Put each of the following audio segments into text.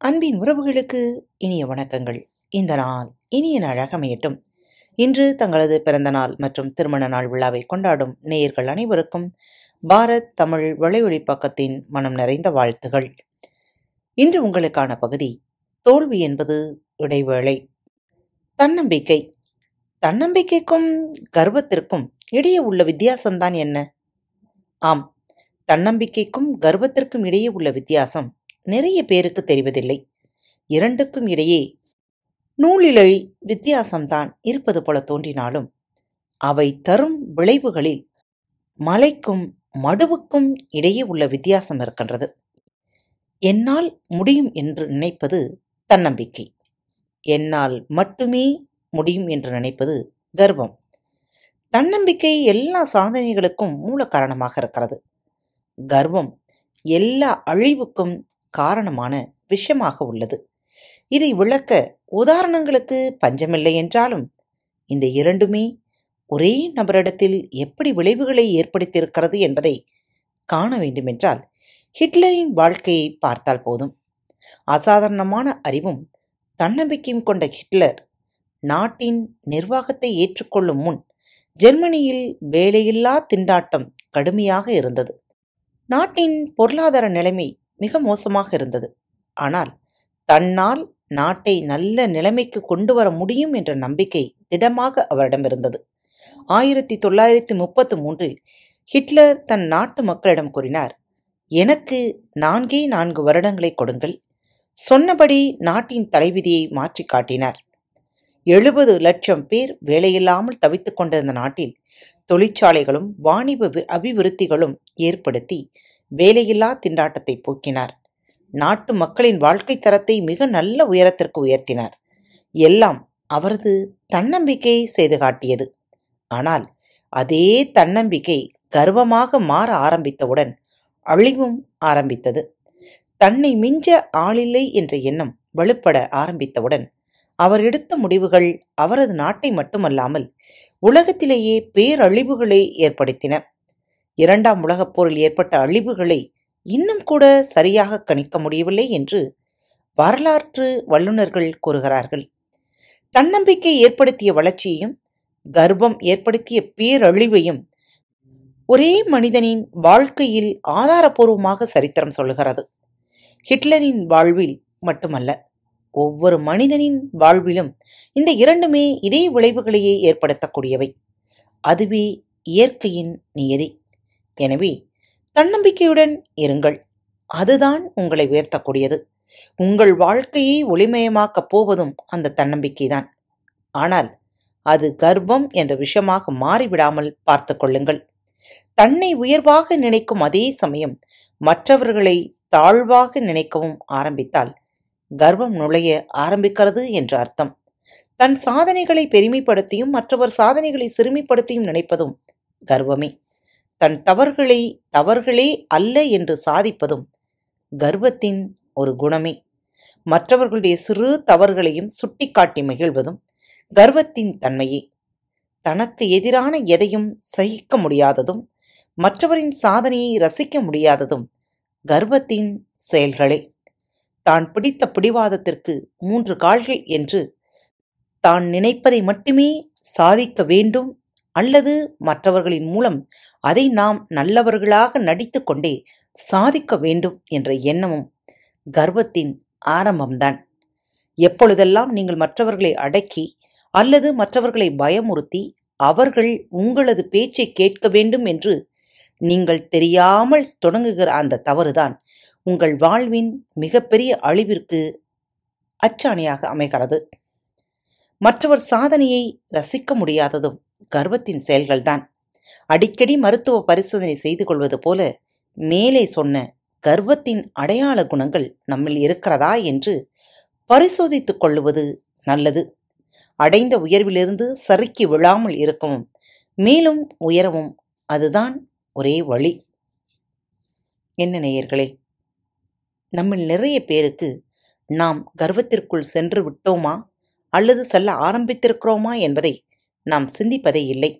அன்பின் உறவுகளுக்கு இனிய வணக்கங்கள். இந்த நாள் இனிய நாளாக அமையட்டும். இன்று தங்களது பிறந்த நாள் மற்றும் திருமண நாள் விழாவை கொண்டாடும் நேயர்கள் அனைவருக்கும் பாரத் தமிழ் வலையொலி பக்கத்தின் மனம் நிறைந்த வாழ்த்துகள். இன்று உங்களுக்கான பகுதி தோல்வி என்பது இடைவேளை. தன்னம்பிக்கை. தன்னம்பிக்கைக்கும் கர்வத்திற்கும் இடையே உள்ள வித்தியாசம்தான் என்ன? ஆம் தன்னம்பிக்கைக்கும் கர்வத்திற்கும் இடையே உள்ள வித்தியாசம் நிறைய பேருக்கு தெரிவதில்லை. இரண்டுக்கும் இடையே நூலிழை வித்தியாசம்தான் இருப்பது போல தோன்றினாலும் அவை தரும் விளைவுகளில் மலைக்கும் மடுவுக்கும் இடையே உள்ள வித்தியாசம் இருக்கின்றது. என்னால் முடியும் என்று நினைப்பது தன்னம்பிக்கை. என்னால் மட்டுமே முடியும் என்று நினைப்பது கர்வம். தன்னம்பிக்கை எல்லா சாதனைகளுக்கும் மூல காரணமாக இருக்கிறது. கர்வம் எல்லா அழிவுக்கும் காரணமான விஷமாக உள்ளது. இதை விளக்க உதாரணங்களுக்கு பஞ்சமில்லை என்றாலும் இந்த இரண்டுமே ஒரே நபரிடத்தில் எப்படி விளைவுகளை ஏற்படுத்தியிருக்கிறது என்பதை காண வேண்டுமென்றால் ஹிட்லரின் வாழ்க்கையை பார்த்தால் போதும். அசாதாரணமான அறிவும் தன்னம்பிக்கையும் கொண்ட ஹிட்லர் நாட்டின் நிர்வாகத்தை ஏற்றுக்கொள்ளும் முன் ஜெர்மனியில் வேலையில்லா திண்டாட்டம் கடுமையாக இருந்தது. நாட்டின் பொருளாதார நிலைமை மிக மோசமாக இருந்தது. ஆனால் தன்னால் நாட்டை நல்ல நிலைமைக்கு கொண்டு வர முடியும் என்ற நம்பிக்கை திடமாக அவரிடம் இருந்தது. ஆயிரத்தி தொள்ளாயிரத்தி முப்பத்து மூன்றில் ஹிட்லர் தன் நாட்டு மக்களிடம் கூறினார் எனக்கு நான்கே நான்கு வருடங்களை கொடுங்கள். சொன்னபடி நாட்டின் தலைவிதியை மாற்றி காட்டினார். எழுபது லட்சம் பேர் வேலையில்லாமல் தவித்துக் கொண்டிருந்த நாட்டில் தொழிற்சாலைகளும் வாணிப அபிவிருத்திகளும் ஏற்படுத்தி வேலையில்லா திண்டாட்டத்தை போக்கினார். நாட்டு மக்களின் வாழ்க்கை தரத்தை மிக நல்ல உயரத்திற்கு உயர்த்தினார். எல்லாம் அவரது தன்னம்பிக்கையை செய்து காட்டியது. ஆனால் அதே தன்னம்பிக்கை கர்வமாக மாற ஆரம்பித்தவுடன் அழிவும் ஆரம்பித்தது. தன்னை மிஞ்ச ஆளில்லை என்ற எண்ணம் வலுப்பட ஆரம்பித்தவுடன் அவர் எடுத்த முடிவுகள் அவரது நாட்டை மட்டுமல்லாமல் உலகத்திலேயே பேரழிவுகளை ஏற்படுத்தின. இரண்டாம் உலகப் போரில் ஏற்பட்ட அழிவுகளை இன்னும் கூட சரியாக கணிக்க முடியவில்லை என்று வரலாற்று வல்லுநர்கள் கூறுகிறார்கள். தன்னம்பிக்கை ஏற்படுத்திய வளர்ச்சியையும் கர்ப்பம் ஏற்படுத்திய பேரழிவையும் ஒரே மனிதனின் வாழ்க்கையில் ஆதாரபூர்வமாக சரித்திரம் சொல்லுகிறது. ஹிட்லரின் வாழ்வில் மட்டுமல்ல ஒவ்வொரு மனிதனின் வாழ்விலும் இந்த இரண்டுமே இதே விளைவுகளையே ஏற்படுத்தக்கூடியவை. அதுவே இயற்கையின் நியதி. எனவே தன்னம்பிக்கையுடன் இருங்கள். அதுதான் உங்களை உயர்த்தக்கூடியது. உங்கள் வாழ்க்கையை ஒளிமயமாக்கப் போவதும் அந்த தன்னம்பிக்கைதான். ஆனால் அது கர்ப்பம் என்ற விஷமாக மாறிவிடாமல் பார்த்து கொள்ளுங்கள். தன்னை உயர்வாக நினைக்கும் அதே சமயம் மற்றவர்களை தாழ்வாக நினைக்கவும் ஆரம்பித்தால் கர்வம் நுழைய ஆரம்பிக்கிறது என்று அர்த்தம். தன் சாதனைகளை பெருமைப்படுத்தியும் மற்றவர் சாதனைகளை சிறுமிப்படுத்தியும் நினைப்பதும் கர்வமே. தன் தவறுகளை தவறுகளே அல்ல என்று சாதிப்பதும் கர்வத்தின் ஒரு குணமே. மற்றவர்களுடைய சிறு தவறுகளையும் சுட்டிக்காட்டி மகிழ்வதும் கர்வத்தின் தன்மையே. தனக்கு எதிரான எதையும் சகிக்க முடியாததும் மற்றவரின் சாதனையை ரசிக்க முடியாததும் கர்வத்தின் செயல்களே. தான் பிடித்த பிடிவாதத்திற்கு மூன்று கால்கள் என்று தான் நினைப்பதை மட்டுமே சாதிக்க வேண்டும் அல்லது மற்றவர்களின் மூலம் அதை நாம் நல்லவர்களாக நடித்து கொண்டே சாதிக்க வேண்டும் என்ற எண்ணமும் கர்வத்தின் ஆரம்பம்தான். எப்பொழுதெல்லாம் நீங்கள் மற்றவர்களை அடக்கி அல்லது மற்றவர்களை பயமுறுத்தி அவர்கள் உங்களது பேச்சை கேட்க வேண்டும் என்று நீங்கள் தெரியாமல் தொடங்குகிற அந்த தவறுதான் உங்கள் வாழ்வின் மிகப்பெரிய அழிவிற்கு அச்சாணியாக அமைகிறது. மற்றவர் சாதனையை ரசிக்க முடியாததும் கர்வத்தின் செயல்கள்தான். அடிக்கடி மருத்துவ பரிசோதனை செய்து கொள்வது போல மேலே சொன்ன கர்வத்தின் அடையாள குணங்கள் நம்மில் இருக்கிறதா என்று பரிசோதித்துக் கொள்ளுவது நல்லது. அடைந்த உயர்விலிருந்து சறுக்கி விழாமல் இருக்கவும் மேலும் உயரவும் அதுதான் ஒரே வழி. என்ன நேயர்களே நம்மில் நிறைய பேருக்கு நாம் கர்வத்திற்குள் சென்று விட்டோமா? அல்லது செல்ல ஆரம்பித்திருக்கிறோமா என்பதை நாம் சிந்திப்பதே இல்லை.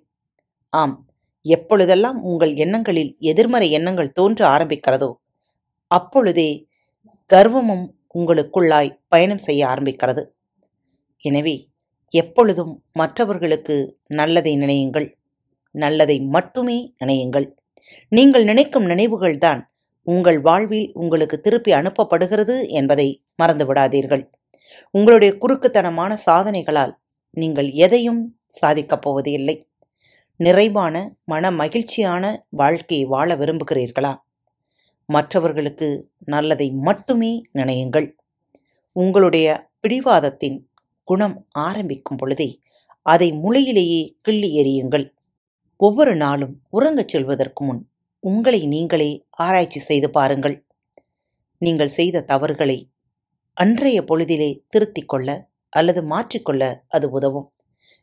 ஆம் எப்பொழுதெல்லாம் உங்கள் எண்ணங்களில் எதிர்மறை எண்ணங்கள் தோன்ற ஆரம்பிக்கிறதோ அப்பொழுதே கர்வமும் உங்களுக்குள்ளாய் பயணம் செய்ய ஆரம்பிக்கிறது. எனவே எப்பொழுதும் மற்றவர்களுக்கு நல்லதை நினையுங்கள். நல்லதை மட்டுமே நினையுங்கள். நீங்கள் நினைக்கும் நினைவுகள்தான் உங்கள் வாழ்வில் உங்களுக்கு திருப்பி அனுப்பப்படுகிறது என்பதை மறந்துவிடாதீர்கள். உங்களுடைய குறுக்குத்தனமான சாதனைகளால் நீங்கள் எதையும் சாதிக்கப் போவது இல்லை. நிறைவான மன மகிழ்ச்சியான வாழ்க்கையை வாழ விரும்புகிறீர்களா? மற்றவர்களுக்கு நல்லதை மட்டுமே நினையுங்கள். உங்களுடைய பிடிவாதத்தின் குணம் ஆரம்பிக்கும் பொழுதே அதை முளையிலேயே கிள்ளி எறியுங்கள். ஒவ்வொரு நாளும் உறங்கச் செல்வதற்கு முன் உங்களை நீங்களே ஆராய்ச்சி செய்து பாருங்கள். நீங்கள் செய்த தவறுகளை அன்றைய பொழுதிலே திருத்திக் கொள்ள அல்லது மாற்றிக்கொள்ள அது உதவும்.